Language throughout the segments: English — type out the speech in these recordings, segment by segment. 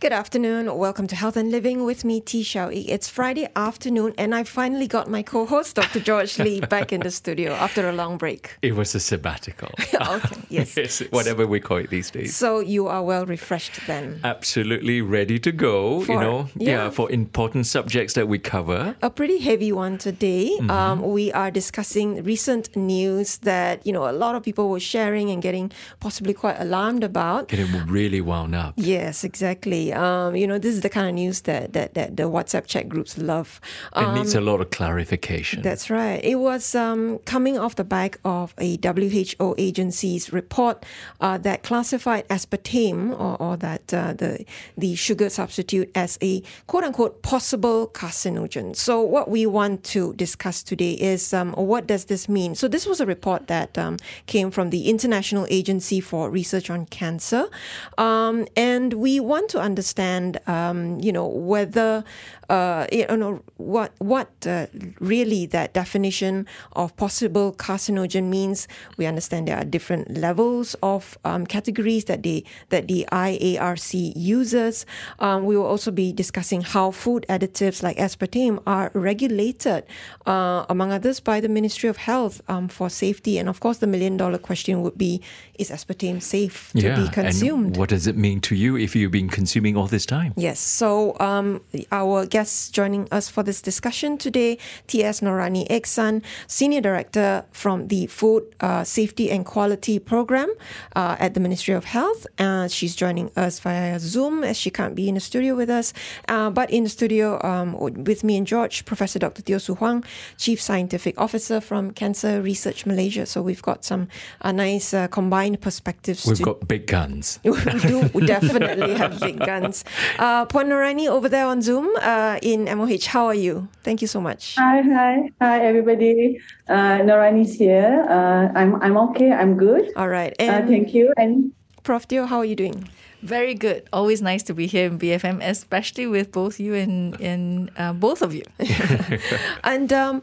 Good afternoon. Welcome to Health and Living with me, Tee Shiao It's Friday afternoon, and I finally got my co host, Dr. George Lee, back in the studio after a long break. It was a sabbatical. okay, yes. whatever we call it these days. So you are well refreshed then? Absolutely ready to go, For- you know, yeah. yeah. for important subjects that we cover. A pretty heavy one today. Mm-hmm. Um, we are discussing recent news that, you know, a lot of people were sharing and getting possibly quite alarmed about. Getting really wound up. Yes, exactly. Um, you know, this is the kind of news that, that, that the WhatsApp chat groups love. it needs a lot of clarification. That's right. It was um, coming off the back of a WHO agency's report uh, that classified aspartame, or, or that uh, the the sugar substitute, as a quote unquote possible carcinogen. So, what we want to discuss today is um, what does this mean? So, this was a report that um, came from the International Agency for Research on Cancer, um, and we want to understand, um, you know, whether uh, you know what what uh, really that definition of possible carcinogen means. We understand there are different levels of um, categories that the that the IARC uses. Um, we will also be discussing how food additives like aspartame are regulated, uh, among others, by the Ministry of Health um, for safety. And of course, the million dollar question would be: Is aspartame safe to yeah. be consumed? And what does it mean to you if you've been consuming all this time? Yes. So, um, our guests joining us for this discussion today, T.S. Norraini Eksan, Senior Director from the Food uh, Safety and Quality Program uh, at the Ministry of Health. Uh, she's joining us via Zoom as she can't be in the studio with us. Uh, but in the studio um, with me and George, Professor Dr. Teo Soo Hwang, Chief Scientific Officer from Cancer Research Malaysia. So, we've got some uh, nice uh, combined perspectives. We've to got big guns. we do definitely have big guns. Uh, Puan Norraini over there on Zoom uh, in MOH. How are you? Thank you so much. Hi, hi, hi, everybody. Uh, Norraini's here. Uh, I'm I'm okay. I'm good. All right. Uh, And thank you. And Prof. Teo, how are you doing? Very good. Always nice to be here in BFM, especially with both you and, and uh, both of you. And um,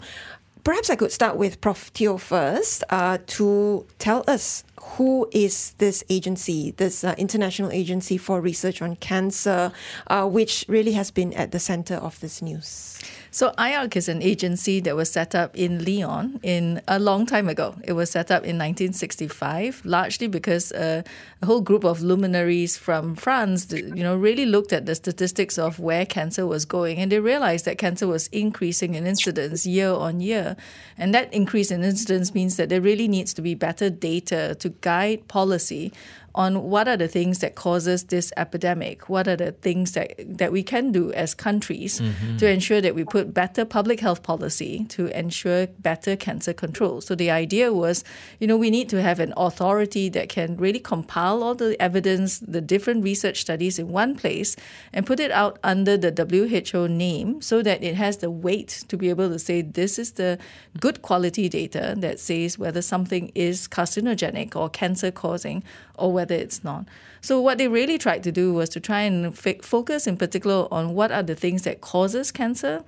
perhaps I could start with Prof. Teo first uh, to tell us who is this agency, this uh, International Agency for Research on Cancer, uh, which really has been at the center of this news. So IARC is an agency that was set up in Lyon in a long time ago. It was set up in 1965, largely because uh, a whole group of luminaries from France, you know, really looked at the statistics of where cancer was going, and they realized that cancer was increasing in incidence year on year, and that increase in incidence means that there really needs to be better data to guide policy on what are the things that causes this epidemic? What are the things that that we can do as countries mm-hmm. to ensure that we put better public health policy to ensure better cancer control? So the idea was you know we need to have an authority that can really compile all the evidence the different research studies in one place and put it out under the WHO name so that it has the weight to be able to say this is the good quality data that says whether something is carcinogenic or cancer causing or whether it's not. So what they really tried to do was to try and f- focus in particular on what are the things that causes cancer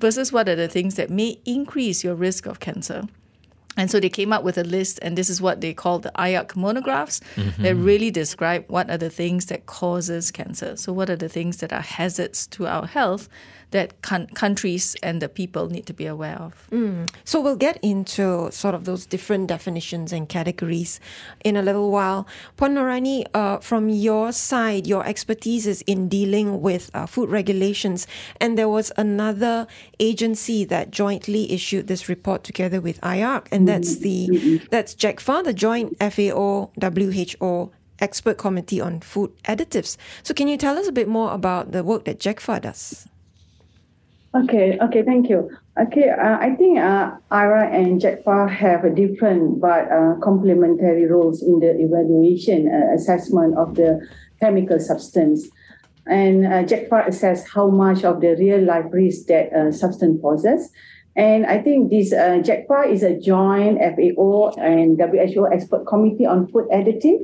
versus what are the things that may increase your risk of cancer. And so they came up with a list, and this is what they call the IARC monographs that really describe what are the things that causes cancer. So what are the things that are hazards to our health that coun- countries and the people need to be aware of. So we'll get into sort of those different definitions and categories in a little while. Puan uh, from your side, your expertise is in dealing with uh, food regulations, and there was another agency that jointly issued this report together with IARC, and that's the that's JECFA, the Joint FAO WHO Expert Committee on Food Additives. So can you tell us a bit more about the work that JECFA does? Okay, okay, thank you. Okay, uh, I think uh, IARC and JECFA have a different but uh, complementary roles in the evaluation uh, assessment of the chemical substance. And uh, JECFA assess how much of the real life risk that uh, substance poses. And I think this uh, is a joint FAO and WHO expert committee on food additive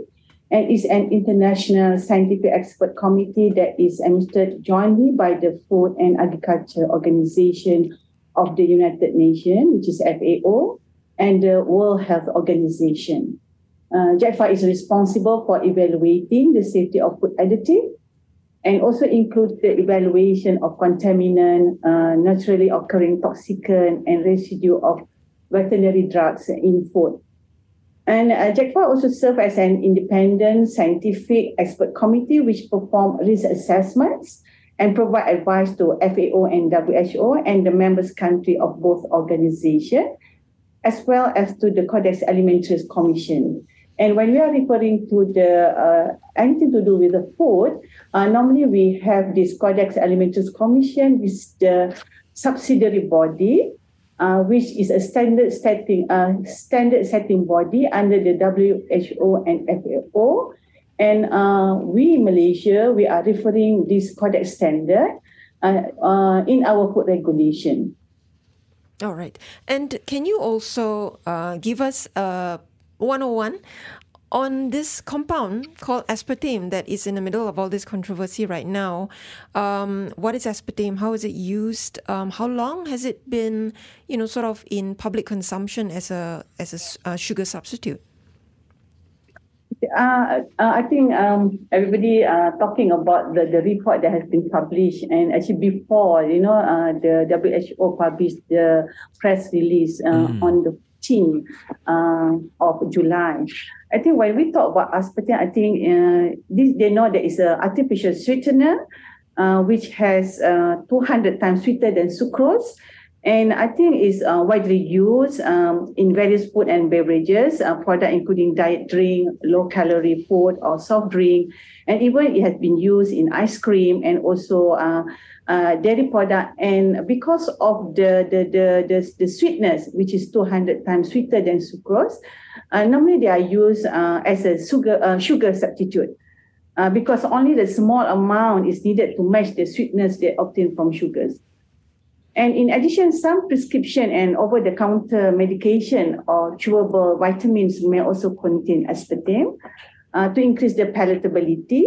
and is an international scientific expert committee that is administered jointly by the Food and Agriculture Organization of the United Nations, which is FAO, and the World Health Organization. Uh, is responsible for evaluating the safety of food additive and also includes the evaluation of contaminant, uh, naturally occurring toxicant, and residue of veterinary drugs in food. And uh, also serves as an independent scientific expert committee which perform risk assessments and provide advice to FAO and WHO and the members country of both organizations, as well as to the Codex Alimentarius Commission. And when we are referring to the uh, anything to do with the food, uh, normally we have this Codex Alimentarius Commission, which is the subsidiary body uh, which is a standard setting uh, standard setting body under the WHO and FAO. And uh, we in Malaysia, we are referring this codex standard uh, in our food regulation. All right. And can you also uh, give us a 101 on this compound called aspartame that is in the middle of all this controversy right now. Um, what is aspartame? How is it used? Um, how long has it been, you know, sort of in public consumption as a as a, a sugar substitute? Uh, uh, I think um, everybody uh, talking about the, the report that has been published, and actually before, you know, uh, the WHO published the press release uh, mm. on the 15th uh, of July. I think when we talk about aspartame, I think uh, this they know that it's an artificial sweetener, uh, which has uh, 200 times sweeter than sucrose. And I think it's uh, widely used um, in various food and beverages, uh, product including diet drink, low calorie food or soft drink. And even it has been used in ice cream and also uh, uh, dairy product. And because of the, the, the, the, the sweetness, which is 200 times sweeter than sucrose, uh, normally they are used uh, as a sugar, sugar substitute. Because only the small amount is needed to match the sweetness they obtain from sugars. And in addition, some prescription and over-the-counter medication or chewable vitamins may also contain aspartame uh, to increase the palatability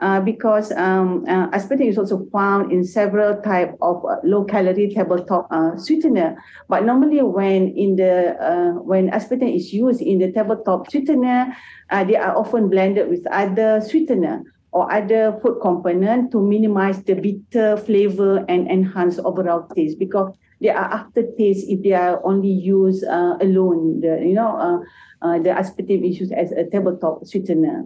uh, because um, uh, aspartame is also found in several type of uh, low-calorie tabletop uh, sweetener. But normally, when in the uh, when aspartame is used in the tabletop sweetener, uh, they are often blended with other sweetener or other food component to minimize the bitter flavor and enhance overall taste because they are aftertaste if they are only used alone. The you know the aspartame is used as a tabletop sweetener.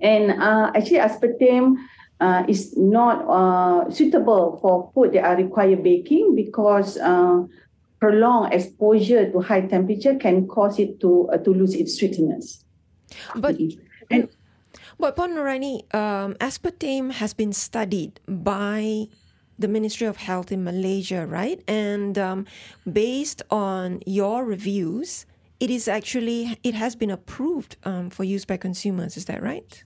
And uh, actually, aspartame uh, is not uh, suitable for food that are require baking because uh, prolonged exposure to high temperature can cause it to uh, to lose its sweetness. But and, but Puan um, aspartame has been studied by the Ministry of Health in Malaysia, right? And um, based on your reviews, it is actually it has been approved um, for use by consumers. Is that right?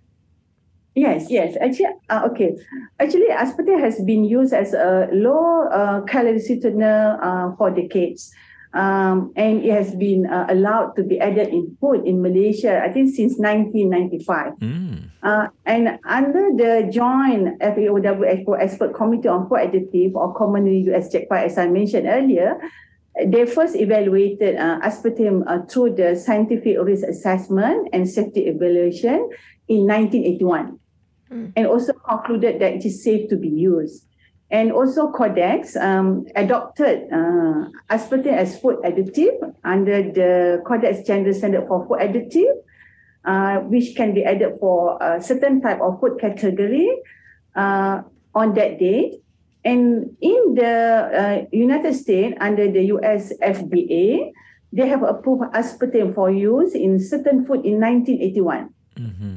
Yes, yes. Actually, uh, okay. Actually, aspartame has been used as a low uh, calorie sweetener uh, for decades. Um, and it has been uh, allowed to be added in food in Malaysia, I think since 1995. Mm. Uh, and under the joint FAO WHO Expert Committee on Food Additive, or commonly US JECFA, as I mentioned earlier, they first evaluated uh, aspartame uh, through the scientific risk assessment and safety evaluation in 1981 mm. and also concluded that it is safe to be used. And also Codex um, adopted uh, aspartame as food additive under the Codex General Standard for Food Additive, uh, which can be added for a certain type of food category uh, on that date. And in the uh, United States, under the US FDA, they have approved aspartame for use in certain food in 1981. Mm-hmm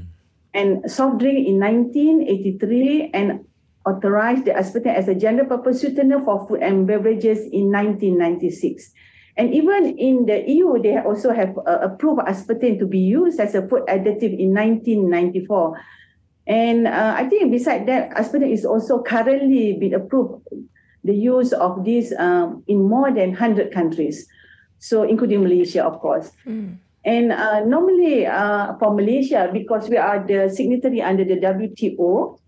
and soft drink in 1983 and authorized the aspartame as a general purpose sweetener for food and beverages in 1996. And even in the EU, they also have uh, approved aspartame to be used as a food additive in 1994. And uh, I think beside that, aspartame is also currently been approved the use of this um, in more than 100 countries. So including Malaysia, of course. Mm. And uh, normally uh, for Malaysia, because we are the signatory under the WTO,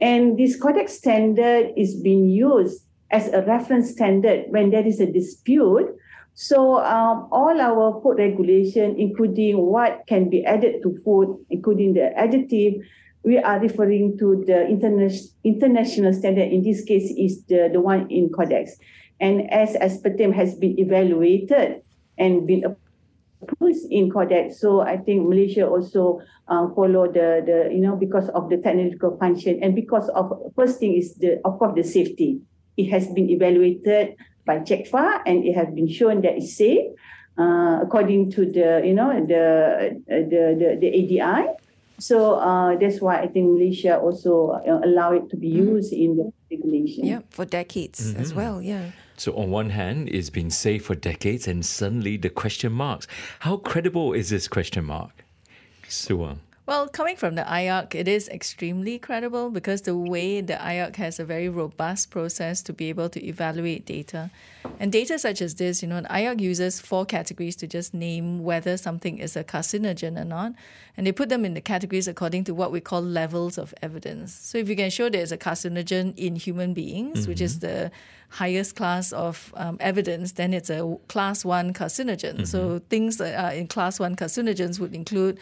and this Codex standard is being used as a reference standard when there is a dispute. So um, all our food regulation, including what can be added to food, including the additive, we are referring to the interna- international standard. In this case, is the, the one in Codex. And as aspartame has been evaluated and been approved in Codex, so I think Malaysia also uh, follow the, the, you know, because of the technical function and because of, first thing is the, of course, the safety. It has been evaluated by JECFA and it has been shown that it's safe uh, according to the, you know, the, the, the, the ADI. So uh, that's why I think Malaysia also uh, allow it to be used in the regulation. Yeah, for decades as well. Yeah. So on one hand, it's been safe for decades, and suddenly the question marks. How credible is this question mark? Soo Hwang. Well, coming from the IARC, it is extremely credible because the way the IARC has a very robust process to be able to evaluate data. And data such as this, you know, the IARC uses four categories to just name whether something is a carcinogen or not. And they put them in the categories according to what we call levels of evidence. So if you can show there's a carcinogen in human beings, which is the highest class of um, evidence, then it's a class one carcinogen. So things that are in class one carcinogens would include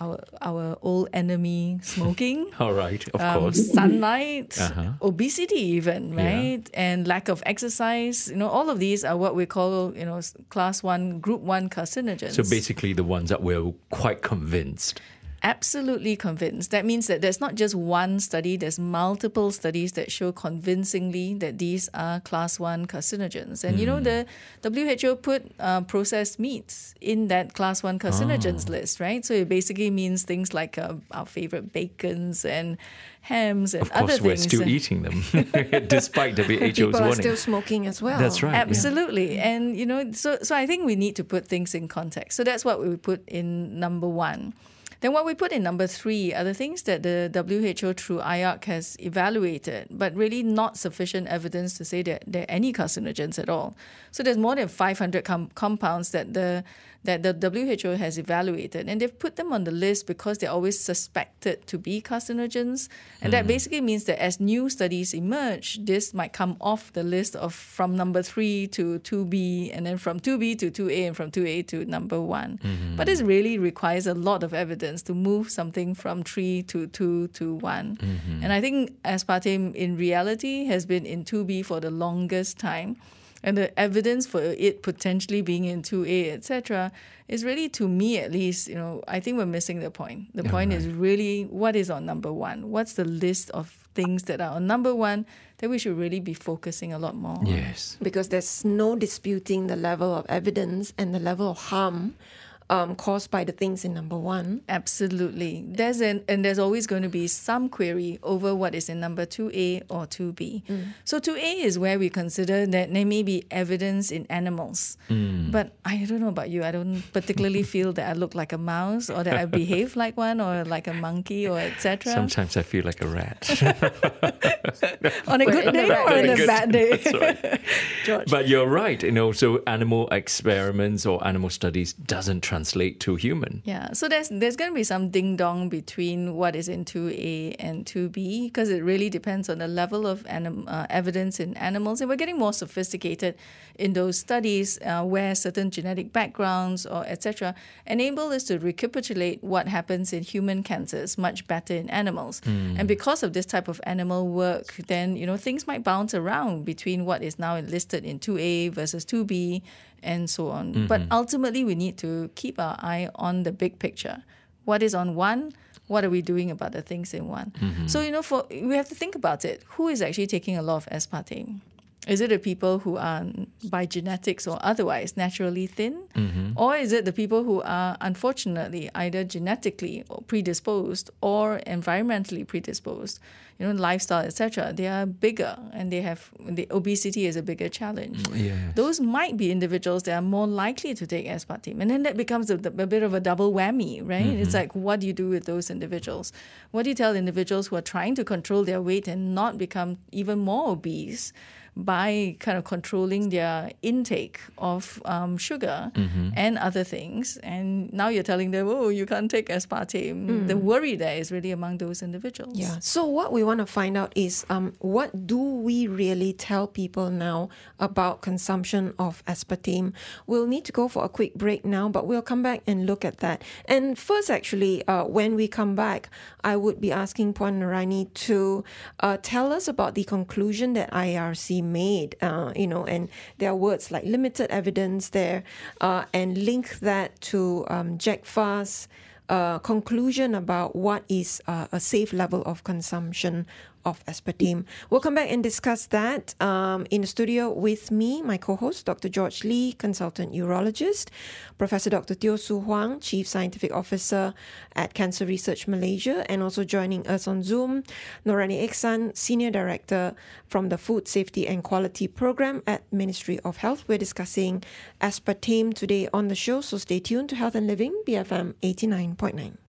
our our old enemy smoking. All right, of um, course. sunlight, Uh-huh. obesity, even Yeah. right, and lack of exercise. You know, all of these are what we call you know class one, group one carcinogens. So basically, the ones that we're quite convinced. Absolutely convinced. That means that there's not just one study, there's multiple studies that show convincingly that these are class one carcinogens. And you know, the WHO put uh, processed meats in that class one carcinogens list, right? So it basically means things like uh, our favorite bacons and hams and other things. Of other course, we're things. still eating them, despite the WHO's People are still smoking as well. That's right. yeah. Absolutely. And you know, so so I think we need to put things in context. So that's what we put in number one. Then what we put in number three are the things that the WHO through IARC has evaluated, but really not sufficient evidence to say that there are any carcinogens at all. So there's more than 500 com- compounds that the that the WHO has evaluated, and they've put them on the list because they're always suspected to be carcinogens, and that hmm. basically means that as new studies emerge, this might come off the list of from number three to two B, and then from two B to two A, and from two A to number one. Hmm. But this really requires a lot of evidence to move something from three to two to one, hmm. and I think aspartame in reality has been in two B for the longest time. And the evidence for it potentially being in 2A, etc., is really, to me at least, you know, I think we're missing the point. The point is really what is on number one? What's the list of things that are on number one that we should really be focusing a lot more on? Yes. because there's no disputing the level of evidence and the level of harm um, caused by the things in number one. Absolutely. There's an and there's always going to be some query over what is in number 2A or 2B. So 2A is where we consider that there may be evidence in animals. But I don't know about you. I don't particularly feel that I look like a mouse or that I behave like one or like a monkey or etc. Sometimes I feel like a rat. On a good day or on a Good. bad day. Right. George. But you're right. You know, so animal experiments or animal studies doesn't translate to human. Yeah, so there's there's going to be some ding dong between what is in 2A and 2B because it really depends on the level of anim- uh, evidence in animals, and we're getting more sophisticated in those studies uh, where certain genetic backgrounds or etc. enable us to recapitulate what happens in human cancers much better in animals. And because of this type of animal work, then you know things might bounce around between what is now listed in 2A versus 2B and so on. Mm-hmm. But ultimately, we need to keep our eye on the big picture. What is on one? What are we doing about the things in one? Mm-hmm. So you know, for we have to think about it. Who is actually taking a lot of aspartame? Is it the people who are by genetics or otherwise naturally thin? Mm-hmm. Or is it the people who are unfortunately either genetically predisposed or environmentally predisposed? You know, lifestyle, etc. They are bigger and they have the obesity is a bigger challenge. Mm, yes. Those might be individuals that are more likely to take aspartame. And then that becomes a, a bit of a double whammy, right? It's mm-hmm. like, what do you do with those individuals? What do you tell individuals who are trying to control their weight and not become even more obese? By kind of controlling their intake of um, sugar Mm-hmm. and other things. And now you're telling them, oh, you can't take aspartame. The worry there is really among those individuals. Yeah. So what we want to find out is um, what do we really tell people now about consumption of aspartame? We'll need to go for a quick break now, but we'll come back and look at that. And first, actually, uh, when we come back, I would be asking Puan Norraini to uh, tell us about the conclusion that IARC made. Uh, you know, and there are words like limited evidence there, uh, and link that to um, JECFA's uh, conclusion about what is uh, a safe level of consumption of aspartame. We'll come back and discuss that um, in the studio with me, my co-host, Dr. George Lee, consultant urologist, Professor Dr. Teo Soo Hwang, Chief Scientific Officer at Cancer Research Malaysia, and also joining us on Zoom, Norraini Eksan, Senior Director from the Food Safety and Quality Program at Ministry of Health. We're discussing aspartame today on the show, so stay tuned to Health and Living, BFM 89.9.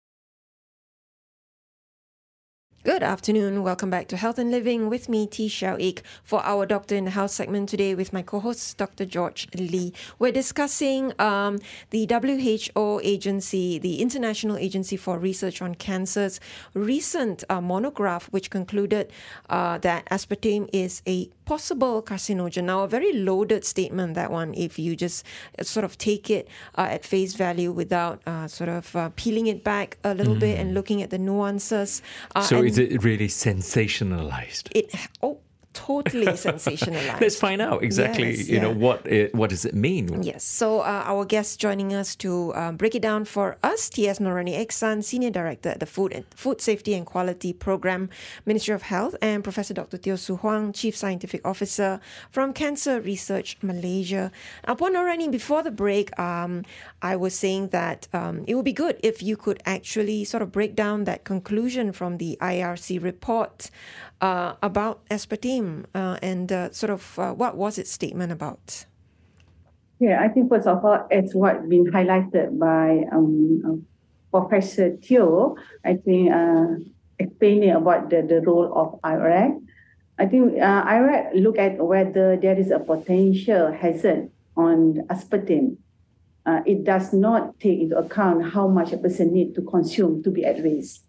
Good afternoon. Welcome back to Health and Living with me, Tee Shiao Eek, for our Doctor in the House segment today with my co-host, Dr. George Lee. We're discussing um, the WHO agency, the International Agency for Research on Cancer's recent uh, monograph, which concluded uh, that aspartame is a possible carcinogen. Now, a very loaded statement, that one, if you just uh, sort of take it uh, at face value without uh, sort of uh, peeling it back a little bit and looking at the nuances. Uh, So and is it really sensationalized? it oh totally sensationalized. Let's find out exactly. Yes, you know what it, what does it mean? Yes. So uh, our guest joining us to um, break it down for us, T.S. Norraini Eksan, Senior Director at the Food and Food Safety and Quality Program, Ministry of Health, and Professor Dr. Teo Soo Hwang, Chief Scientific Officer from Cancer Research Malaysia. Upon Norraini, before the break, um, I was saying that um, it would be good if you could actually sort of break down that conclusion from the IARC report uh, about aspartame uh, and uh, sort of uh, what was its statement about. Yeah, I think first of all, it's what been highlighted by um, uh, Professor Teo. I think explaining about the, the role of IARC. I think uh, IARC look at whether there is a potential hazard on aspartame. Uh, it does not take into account how much a person need to consume to be at risk.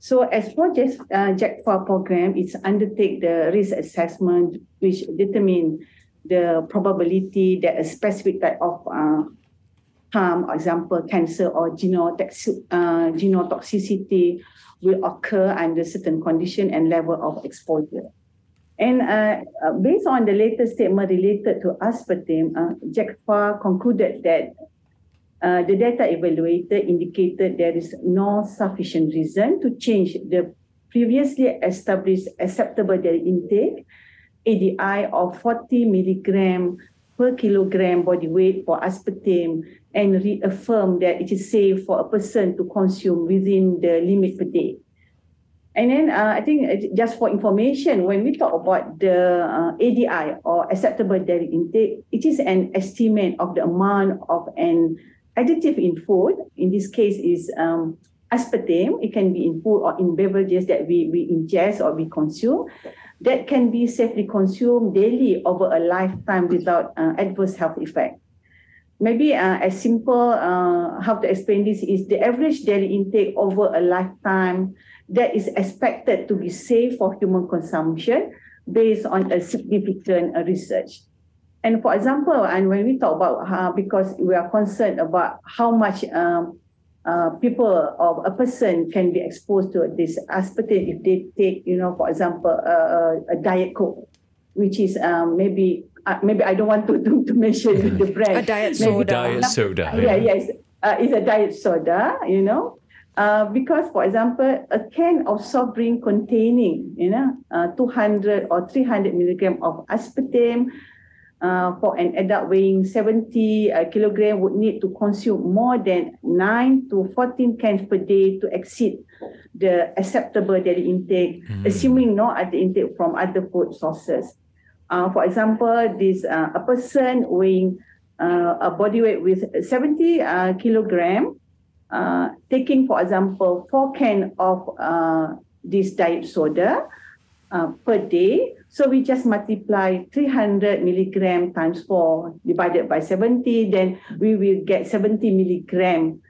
So as for just uh, JECFA program, it's undertake the risk assessment, which determine the probability that a specific type of uh, harm, example, cancer or genotox- uh, genotoxicity will occur under certain condition and level of exposure. And uh, uh, based on the latest statement related to aspartame, uh, JECFA concluded that uh, the data evaluator indicated there is no sufficient reason to change the previously established acceptable daily intake ADI of 40 milligram per kilogram body weight for aspartame and reaffirm that it is safe for a person to consume within the limit per day. And then uh, I think uh, just for information, when we talk about the uh, ADI or acceptable daily intake, it is an estimate of the amount of an additive in food. In this case, is um, aspartame. It can be in food or in beverages that we, we ingest or we consume. That can be safely consumed daily over a lifetime without uh, adverse health effect. Maybe uh, as simple uh, how to explain this is the average daily intake over a lifetime that is expected to be safe for human consumption based on a significant uh, research. And for example, and when we talk about uh, because we are concerned about how much um, uh, people or a person can be exposed to this aspartame if they take, you know, for example, uh, a diet coke, which is um, maybe uh, maybe I don't want to to, to mention the brand. A diet Maybe- soda. Diet soda. yeah, yes, uh, it's a diet soda, you know. Uh, because, for example, a can of soft drink containing, you know, uh, 200 or 300 milligram of aspartame uh, for an adult weighing 70 uh, kilogram would need to consume more than 9 to 14 cans per day to exceed the acceptable daily intake, assuming no other intake from other food sources. Uh, for example, this uh, a person weighing uh, a body weight with 70 uh, kilogram, taking, for example, four can of uh, this diet soda, uh, per day. So we just multiply 300 milligram times 4 divided by 70, then we will get 70 milligram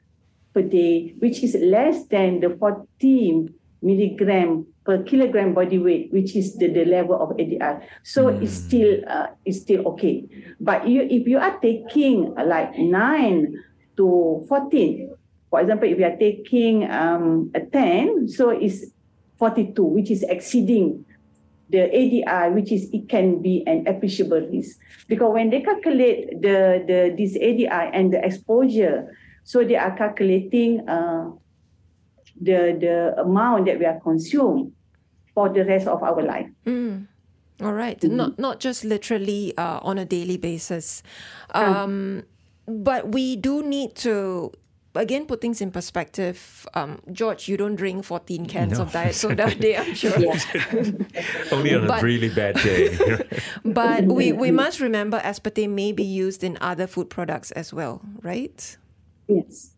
per day, which is less than the 14 milligram per kilogram body weight, which is the, the level of ADI. So mm. it's still uh, it's still okay. But you if you are taking uh, like 9 to 14, for example, if you are taking um, a 10, so it's 42, which is exceeding the ADI, which is it can be an appreciable risk. Because when they calculate the, the this ADI and the exposure, so they are calculating uh, the, the amount that we are consumed for the rest of our life. Mm. All right. mm-hmm. Not not just literally uh, on a daily basis. Um, but we do need to again put things in perspective um, george you don't drink 14 cans no. of diet soda a day i'm sure. Only on but, a really bad day. But we, we must remember aspartame may be used in other food products as well right? Yes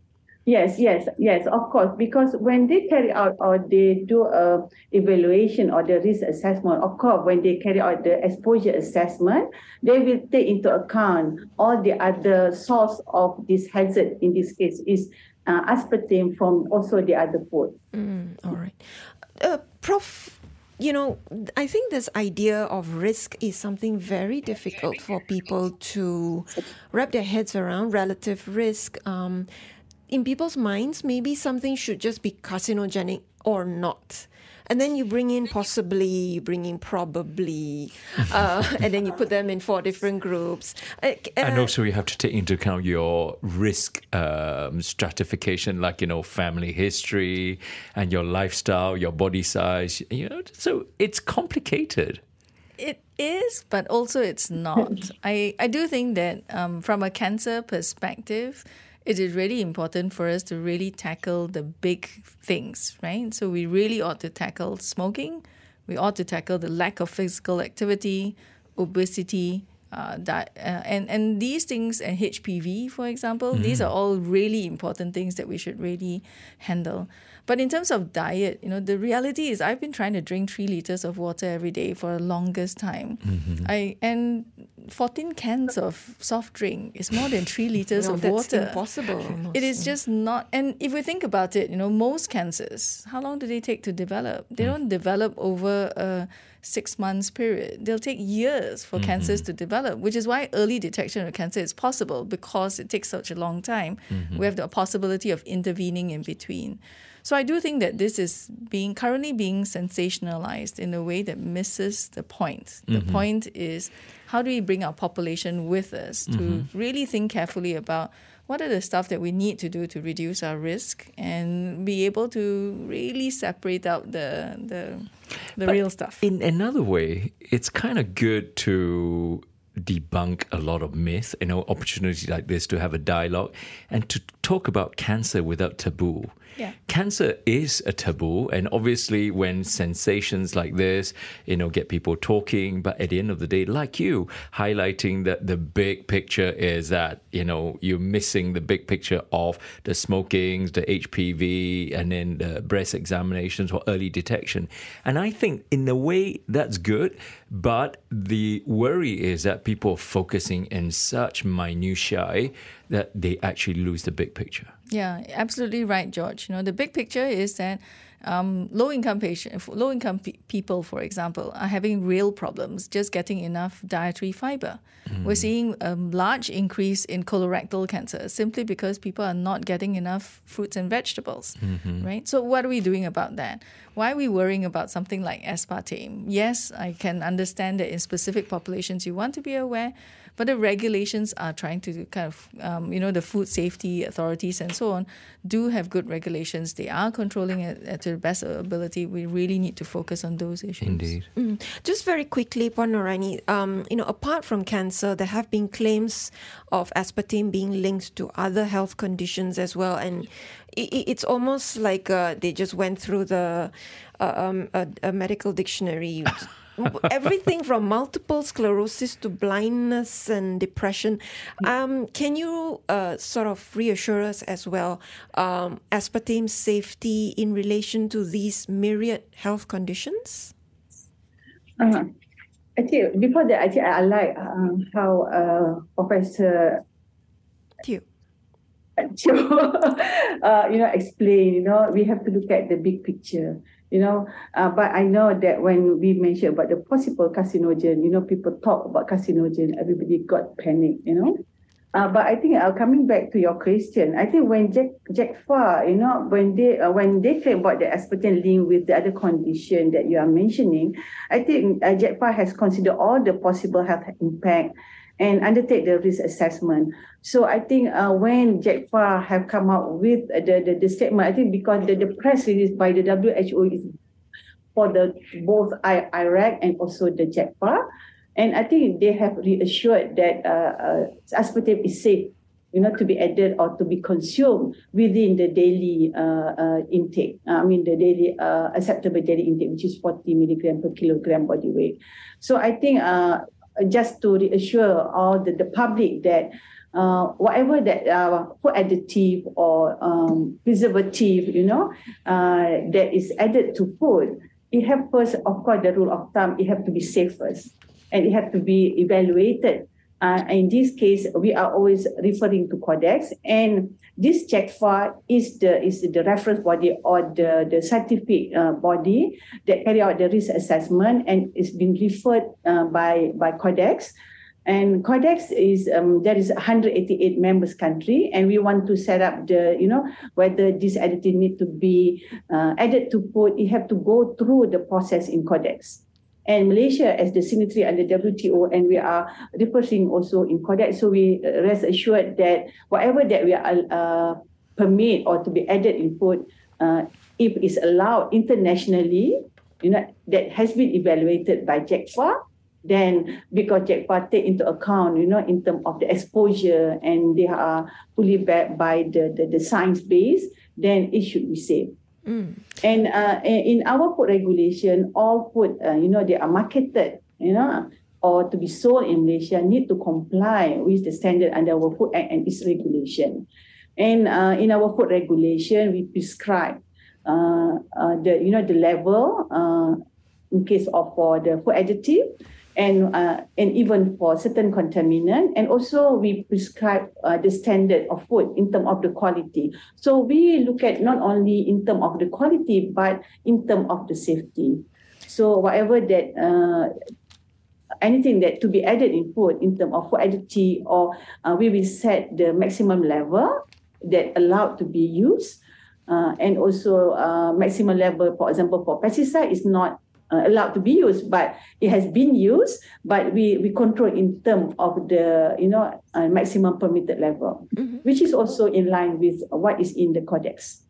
Yes, yes, yes, of course. Because when they carry out or they do a evaluation or the risk assessment, of course, when they carry out the exposure assessment, they will take into account all the other source of this hazard. In this case, is uh, aspartame from also the other food. Mm, all right, uh, Prof you know, I think this idea of risk is something very difficult for people to wrap their heads around relative risk. Um, in people's minds, maybe something should just be carcinogenic or not. And then you bring in possibly, you bring in probably, uh, and then you put them in four different groups. Uh, and also, you have to take into account your risk um, stratification, like you know, family history and your lifestyle, your body size. You know, so it's complicated. It is, but also it's not. I I do think that um, from a cancer perspective it is really important for us to really tackle the big things, right? So we really ought to tackle smoking. We ought to tackle the lack of physical activity, obesity, uh, uh, and and these things and HPV, for example, mm. these are all really important things that we should really handle. But in terms of diet, you know, the reality is I've been trying to drink three liters of water every day for the longest time. Mm-hmm. I and 14 cans of soft drink is more than three liters no, of that's water. impossible. It is just not. And if we think about it, you know, most cancers, how long do they take to develop? They mm. don't develop over a six months period. They'll take years for mm-hmm. cancers to develop, which is why early detection of cancer is possible because it takes such a long time. Mm-hmm. We have the possibility of intervening in between. So I do think that this is being currently being sensationalized in a way that misses the point. The mm-hmm. point is how do we bring our population with us to mm-hmm. really think carefully about what are the stuff that we need to do to reduce our risk and be able to really separate out the the, the real stuff. In another way, it's kind of good to debunk a lot of myth, you know, opportunity like this to have a dialogue and to talk about cancer without taboo. Yeah. Cancer is a taboo, and obviously, when sensations like this, you know, get people talking, but at the end of the day, like you, highlighting that the big picture is that, you know, you're missing the big picture of the smokings, the HPV, and then the breast examinations for early detection. And I think, in a way, that's good, but the worry is that people are focusing in such minutiae that they actually lose the big picture. Yeah, absolutely right, George. You know, the big picture is that um, low income patient, low income pe- people, for example, are having real problems just getting enough dietary fiber. Mm. We're seeing a large increase in colorectal cancer simply because people are not getting enough fruits and vegetables, mm-hmm. right? So what are we doing about that? Why are we worrying about something like aspartame? Yes, I can understand that in specific populations you want to be aware, but the regulations are trying to kind of, um, you know, the food safety authorities and so on do have good regulations. They are controlling it at their best ability. We really need to focus on those issues. Indeed. Mm. Just very quickly, Puan Norraini, um, you know, apart from cancer, there have been claims of aspartame being linked to other health conditions as well. And it's almost like uh, they just went through the uh, um, a, a medical dictionary everything from multiple sclerosis to blindness and depression. Um, can you uh, sort of reassure us as well, um, aspartame safety in relation to these myriad health conditions? Uh-huh. Actually, before that, actually, I like uh, how uh, Professor Teo. Teo, uh, you know, explain. You know, we have to look at the big picture. You know, uh, but I know that when we mention about the possible carcinogen, you know, people talk about carcinogen, everybody got panic. You know, uh, but I think uh, coming back to your question, I think when Jack Jack Far, you know, when they uh, when they claim about the aspartame link with the other condition that you are mentioning, I think uh, Jack Far has considered all the possible health impact and undertake the risk assessment. So I think uh, when JECFA have come out with the, the, the statement, I think because the, the press release by the WHO is for the both IARC and also the JECFA. And I think they have reassured that uh, uh, aspartame is safe, you know, to be added or to be consumed within the daily uh, uh, intake. I mean, the daily uh, acceptable daily intake, which is 40 milligram per kilogram body weight. So I think uh, just to reassure all the, the public that uh, whatever that uh, food additive or um, preservative, you know, uh, that is added to food, it first, of course, the rule of thumb, it have to be safe first and it have to be evaluated. Uh, in this case, we are always referring to Codex, and this JECFA is the is the reference body or the the scientific uh, body that carry out the risk assessment, and it's been referred uh, by by Codex. And Codex is um, there is 188 members country, and we want to set up the you know whether this additive need to be uh, added to food. You have to go through the process in Codex and Malaysia as the signatory under WTO, and we are reporting also in Codex. So we rest assured that whatever that we are uh, permit or to be added in food, uh, if it's allowed internationally, you know, that has been evaluated by JECFA, then because JECFA take into account, you know, in terms of the exposure and they are fully backed by the, the, the science base, then it should be safe. Mm. And uh, in our food regulation, all food, uh, you know, they are marketed, you know, or to be sold in Malaysia need to comply with the standard under our Food Act and its regulation. And uh, in our food regulation, we prescribe uh, uh, the, you know, the level uh, in case of for the food additive and uh, and even for certain contaminant. And also we prescribe uh, the standard of food in terms of the quality. So we look at not only in terms of the quality but in terms of the safety. So whatever that uh, anything that to be added in food in terms of food additive or uh, we will set the maximum level that allowed to be used. Uh, and also uh, maximum level for example for pesticide is not uh, allowed to be used, but it has been used, but we, we control in terms of the, you know, uh, maximum permitted level, mm-hmm. which is also in line with what is in the codex.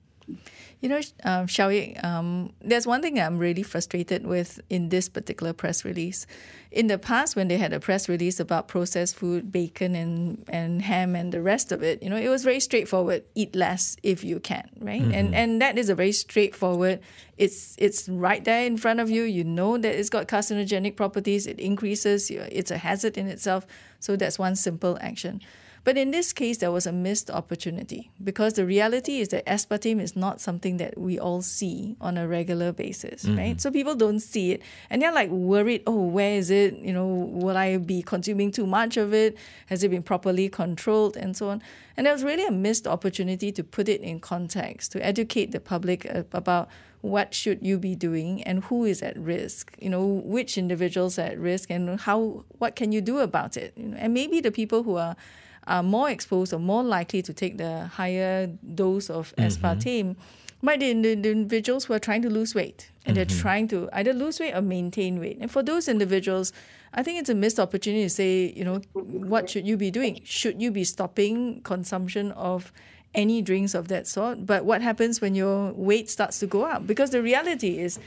You know, um, Shiao um, there's one thing I'm really frustrated with in this particular press release. In the past, when they had a press release about processed food, bacon and, and ham and the rest of it, you know, it was very straightforward. Eat less if you can, right? Mm-hmm. And and that is a very straightforward. It's it's right there in front of you. You know that it's got carcinogenic properties. It increases. It's a hazard in itself. So that's one simple action. But in this case, there was a missed opportunity because the reality is that aspartame is not something that we all see on a regular basis, mm-hmm. right? So people don't see it and they're like worried, oh, where is it? You know, will I be consuming too much of it? Has it been properly controlled? And so on. And there was really a missed opportunity to put it in context, to educate the public about what should you be doing and who is at risk you know which individuals are at risk and how what can you do about it you know, and maybe the people who are are more exposed or more likely to take the higher dose of mm-hmm. aspartame might be the individuals who are trying to lose weight and mm-hmm. they're trying to either lose weight or maintain weight. And for those individuals, I think it's a missed opportunity to say, you know, what should you be doing? Should you be stopping consumption of any drinks of that sort? But what happens when your weight starts to go up? Because the reality is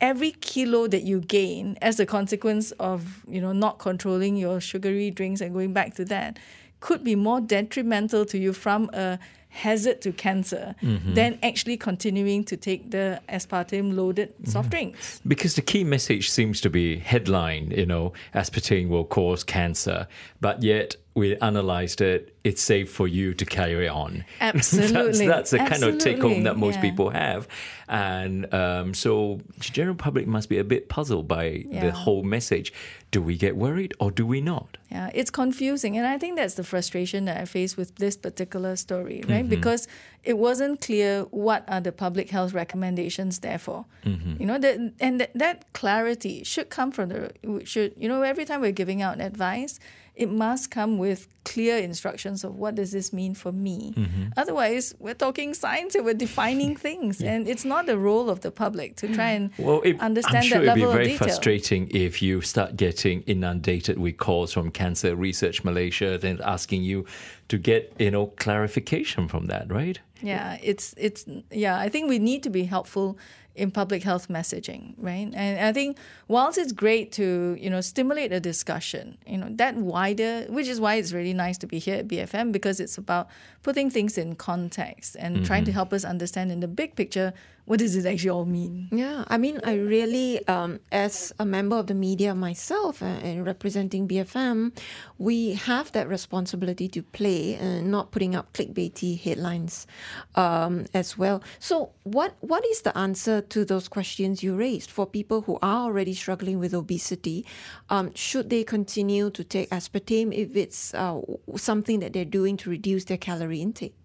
every kilo that you gain as a consequence of, you know, not controlling your sugary drinks and going back to that could be more detrimental to you from a hazard to cancer mm-hmm. than actually continuing to take the aspartame loaded mm-hmm. soft drinks. Because the key message seems to be headline, you know, aspartame will cause cancer, but yet we analyzed it, it's safe for you to carry on. Absolutely. that's, that's the kind of take home that most yeah. people have. And um, so the general public must be a bit puzzled by the whole message. Do we get worried or do we not? Yeah, it's confusing. And I think that's the frustration that I face with this particular story, right? Because it wasn't clear what are the public health recommendations there for. You know, that, and that, that clarity should come from the, should, you know, every time we're giving out advice, it must come with clear instructions of what does this mean for me. Mm-hmm. Otherwise, we're talking science and we're defining things. And it's not the role of the public to try and Well, it, understand I'm sure that it'd be very frustrating if you start getting inundated with calls from Cancer Research Malaysia, then asking you to get you know clarification from that, right? Yeah, it's it's yeah. I think we need to be helpful in public health messaging, right? And I think whilst it's great to you know stimulate a discussion, you know that wider, which is why it's really nice to be here at BFM because it's about putting things in context and trying to mm-hmm. help us understand in the big picture what does it actually all mean. Yeah, I mean, I really, um, as a member of the media myself uh, and representing BFM, we have that responsibility to play and not putting up clickbaity headlines um, as well. So, what what is the answer to those questions you raised for people who are already struggling with obesity? Um, should they continue to take aspartame if it's uh, something that they're doing to reduce their calorie intake?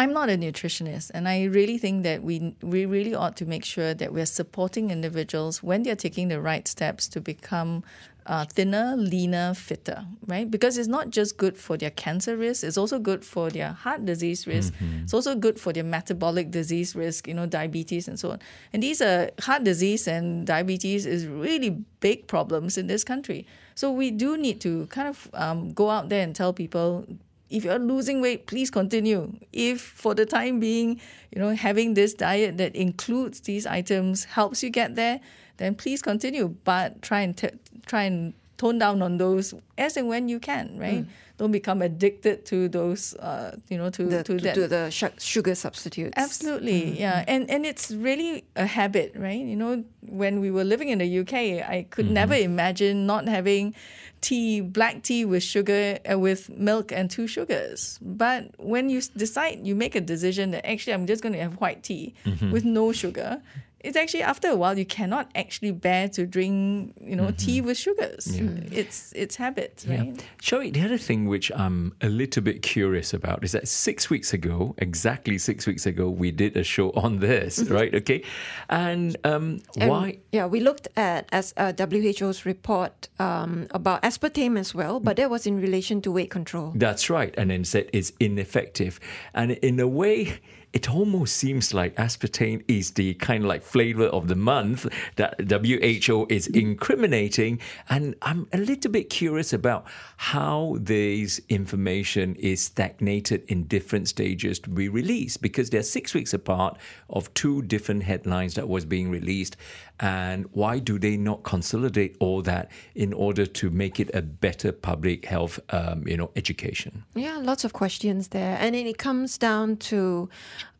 I'm not a nutritionist, and I really think that we we really ought to make sure that we're supporting individuals when they're taking the right steps to become uh, thinner, leaner, fitter, right? Because it's not just good for their cancer risk; it's also good for their heart disease risk. It's also good for their metabolic disease risk, you know, diabetes and so on. And these are heart disease and diabetes is really big problems in this country. So we do need to kind of um, go out there and tell people if you're losing weight, please continue. If for the time being, you know, having this diet that includes these items helps you get there, then please continue. But try and t- try and tone down on those as and when you can, right? Hmm. Don't become addicted to those, uh, you know, to The, to to, that. to the su- sugar substitutes. Absolutely, hmm. yeah, hmm. and and it's really a habit, right? You know, when we were living in the UK, I could never imagine not having tea, black tea with sugar, uh, with milk and two sugars. But when you decide, you make a decision that actually I'm just going to have white tea with no sugar. It's actually after a while you cannot actually bear to drink, you know, tea with sugars. It's it's habit, right? Shiao, the other thing which I'm a little bit curious about is that six weeks ago, exactly six weeks ago, we did a show on this, right? Okay. And, um, And, why? Yeah, we looked at as uh, WHO's report um, about aspartame as well, but that was in relation to weight control. That's right. And then said it's ineffective. And in a way, it almost seems like aspartame is the kind of like flavor of the month that WHO is incriminating. And I'm a little bit curious about how this information is stagnated in different stages to be released because they're six weeks apart of two different headlines that was being released. And why do they not consolidate all that in order to make it a better public health, um, you know, education? Yeah, lots of questions there, and then it comes down to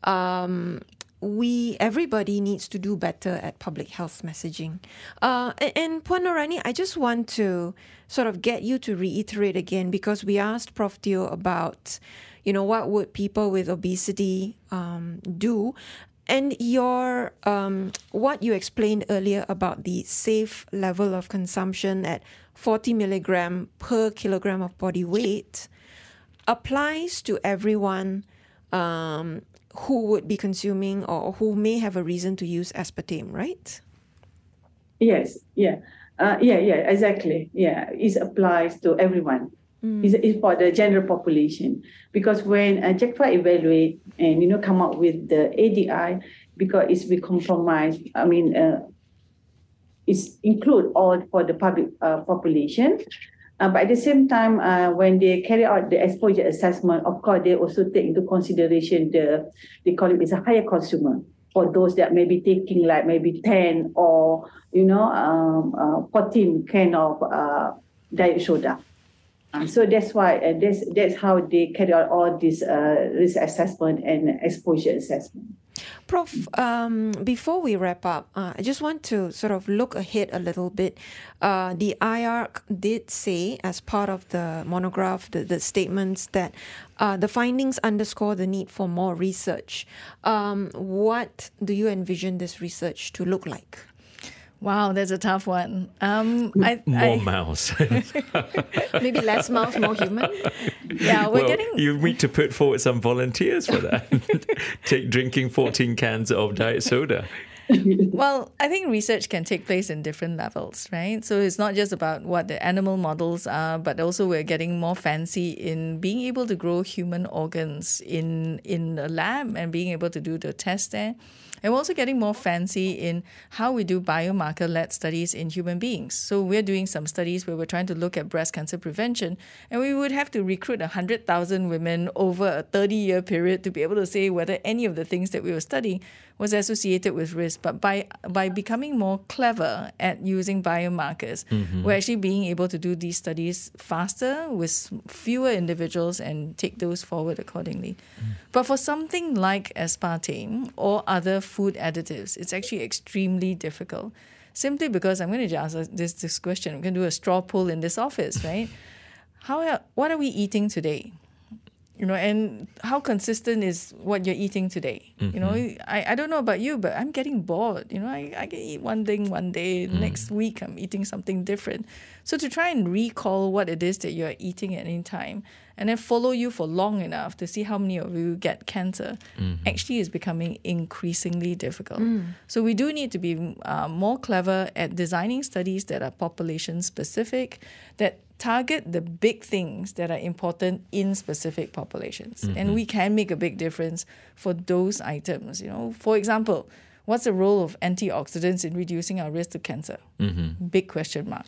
um, we everybody needs to do better at public health messaging. Uh, and, Puan Norraini, I just want to sort of get you to reiterate again because we asked Prof Teo about, you know, what would people with obesity um, do. And your um, what you explained earlier about the safe level of consumption at 40 milligram per kilogram of body weight applies to everyone um, who would be consuming or who may have a reason to use aspartame, right? Yes, yeah, uh, yeah, yeah, exactly. Yeah, it applies to everyone. It's, it's for the general population because when uh, JECFA evaluate and you know come up with the ADI because it's be compromised. I mean, uh, it's include all for the public uh, population. Uh, but at the same time, uh, when they carry out the exposure assessment, of course, they also take into consideration the they call it is a higher consumer for those that may be taking like maybe 10 or you know um, uh, 14 kind of uh, diet soda. Uh, so that's why uh, that's that's how they carry out all this uh, risk assessment and exposure assessment. Prof, um, before we wrap up, uh, I just want to sort of look ahead a little bit. Uh, the IARC did say, as part of the monograph, the, the statements that uh, the findings underscore the need for more research. Um, what do you envision this research to look like? Wow, that's a tough one. Um, I, More I, mouse. Maybe less mouse, more human. yeah, we're well, getting you need to put forward some volunteers for that. Take drinking 14 cans of diet soda. Well, I think research can take place in different levels, right? So it's not just about what the animal models are, but also we're getting more fancy in being able to grow human organs in in a lab and being able to do the test there. And we're also getting more fancy in how we do biomarker led studies in human beings. So we're doing some studies where we're trying to look at breast cancer prevention, and we would have to recruit 100,000 women over a 30 year period to be able to say whether any of the things that we were studying was associated with risk. But by, by becoming more clever at using biomarkers, mm-hmm. we're actually being able to do these studies faster with fewer individuals and take those forward accordingly. Mm. But for something like aspartame or other food additives, it's actually extremely difficult. Simply because I'm going to just ask this, this question. I'm going to do a straw poll in this office, right? How what are we eating today? You know, and how consistent is what you're eating today? You know, mm-hmm. I, I don't know about you, but I'm getting bored. You know, I, I can eat one thing one day, mm. next week I'm eating something different. So to try and recall what it is that you're eating at any time and then follow you for long enough to see how many of you get cancer mm-hmm. actually is becoming increasingly difficult. Mm. So we do need to be uh, more clever at designing studies that are population specific, that target the big things that are important in specific populations. And mm-hmm. we can make a big difference for those items. You know, for example, what's the role of antioxidants in reducing our risk to cancer? Mm-hmm. Big question mark.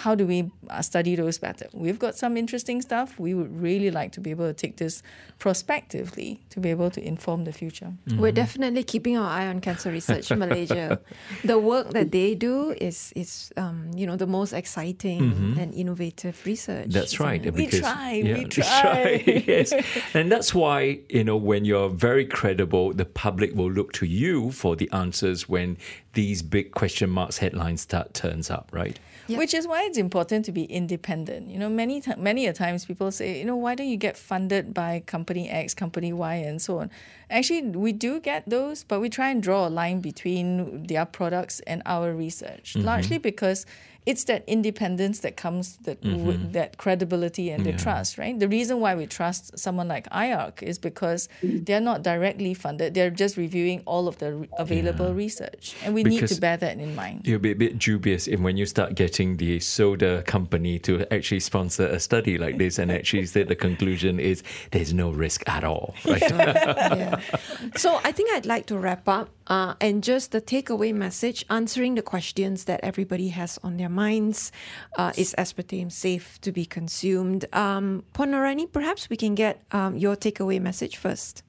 How do we uh, study those better? We've got some interesting stuff. We would really like to be able to take this prospectively to be able to inform the future. We're definitely keeping our eye on cancer research Malaysia. The work that they do is is um, you know the most exciting and innovative research. That's isn't right. it? We try, we we try. yes. And that's why, you know, when you're very credible, the public will look to you for the answers when these big question marks headlines start turns up, right? Yeah. Which is why it's important to be independent. You know, many ti many a times people say, you know, why don't you get funded by company X, company Y, and so on. Actually, we do get those, but we try and draw a line between their products and our research, mm-hmm. largely because it's that independence that comes that with that credibility and the trust, right? The reason why we trust someone like IARC is because they're not directly funded; they're just reviewing all of the re- available research, and we need to bear that in mind. You'll be a bit dubious if when you start getting the soda company to actually sponsor a study like this and actually say the conclusion is there's no risk at all, right? yeah. So I think I'd like to wrap up uh, and just the takeaway message, answering the questions that everybody has on their minds. Uh, is aspartame safe to be consumed? Um, Puan Norraini, perhaps we can get um, your takeaway message first.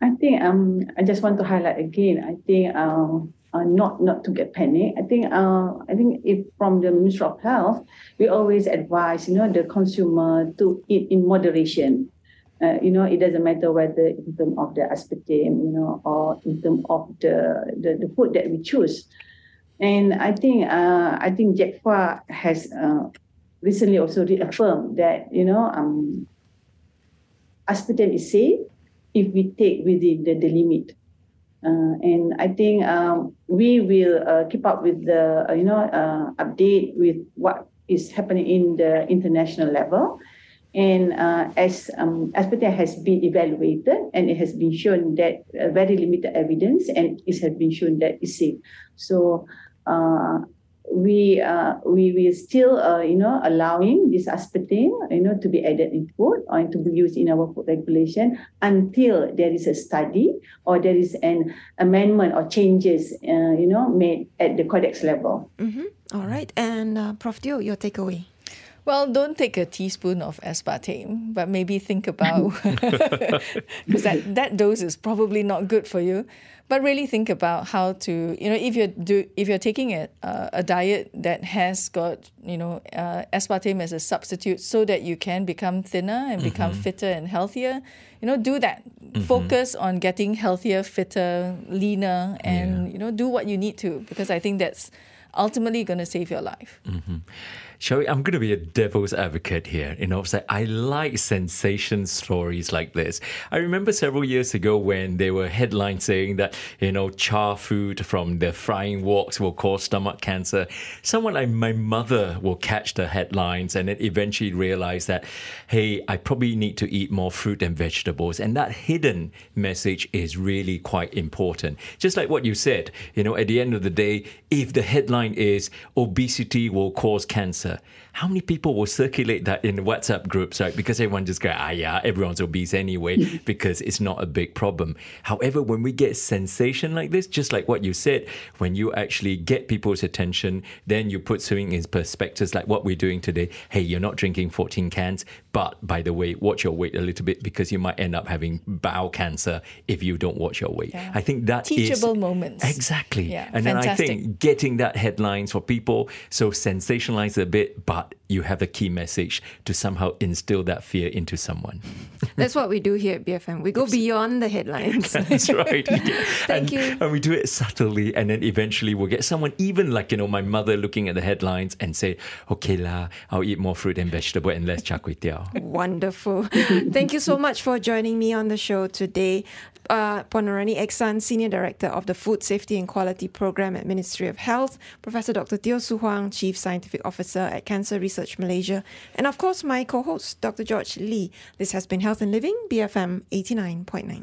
I think um I just want to highlight again. I think um uh, not not to get panic. I think uh I think if from the Ministry of Health, we always advise you know the consumer to eat in moderation. Uh, you know, it doesn't matter whether in terms of the aspartame, you know, or in terms of the, the, the food that we choose. And I think uh, I think Jack JECFA has uh, recently also reaffirmed that you know um, aspartame is safe if we take within the, the limit. Uh, and I think um, we will uh, keep up with the uh, you know uh, update with what is happening in the international level. And uh, as um, aspartame has been evaluated and it has been shown that uh, very limited evidence and it has been shown that it's safe. So uh, we uh, we will still uh, you know allowing this aspartame you know to be added in food or to be used in our food regulation until there is a study or there is an amendment or changes you know made at the codex level. Mm-hmm. All right. And Prof. Teo, your takeaway. Well, don't take a teaspoon of aspartame, but maybe think about because that, that dose is probably not good for you. But really think about how to, you know, if you're do if you're taking a uh, a diet that has got, you know, uh, aspartame as a substitute, so that you can become thinner and become Mm-hmm. fitter and healthier. You know, do that. Focus on getting healthier, fitter, leaner, and you know, do what you need to because I think that's ultimately going to save your life. Shall we? I'm going to be a devil's advocate here. You know, say I like sensation stories like this. I remember several years ago when there were headlines saying that you know char food from the frying woks will cause stomach cancer. Someone like my mother will catch the headlines and then eventually realize that hey, I probably need to eat more fruit and vegetables. And that hidden message is really quite important. Just like what you said, you know, at the end of the day, if the headline is obesity will cause cancer, later how many people will circulate that in WhatsApp groups, right? Because everyone just go, ah, yeah, everyone's obese anyway, because it's not a big problem. However, when we get sensation like this, just like what you said, when you actually get people's attention, then you put something in perspectives like what we're doing today. Hey, you're not drinking 14 cans, but by the way, watch your weight a little bit because you might end up having bowel cancer if you don't watch your weight. Yeah. I think that is- Teachable moments. Exactly. Yeah, and then I think getting that headlines for people so sensationalize a bit, but you have a key message to somehow instill that fear into someone. That's what we do here at BFM. We go beyond the headlines. That's right. and, Thank you. And we do it subtly, and then eventually we'll get someone, even like you know my mother, looking at the headlines and say, "Okay lah, I'll eat more fruit and vegetable and less char kway teow." Wonderful. Thank you so much for joining me on the show today. Uh, Puan Norraini Eksan, Senior Director of the Food Safety and Quality Program at Ministry of Health, Professor Dr. Teo Soo Hwang, Chief Scientific Officer at Cancer Research Malaysia, and of course my co-host, Dr. George Lee. This has been Health and Living, BFM 89.9.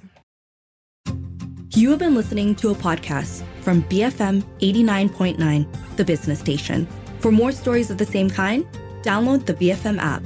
You have been listening to a podcast from BFM 89.9, the business station. For more stories of the same kind, download the BFM app.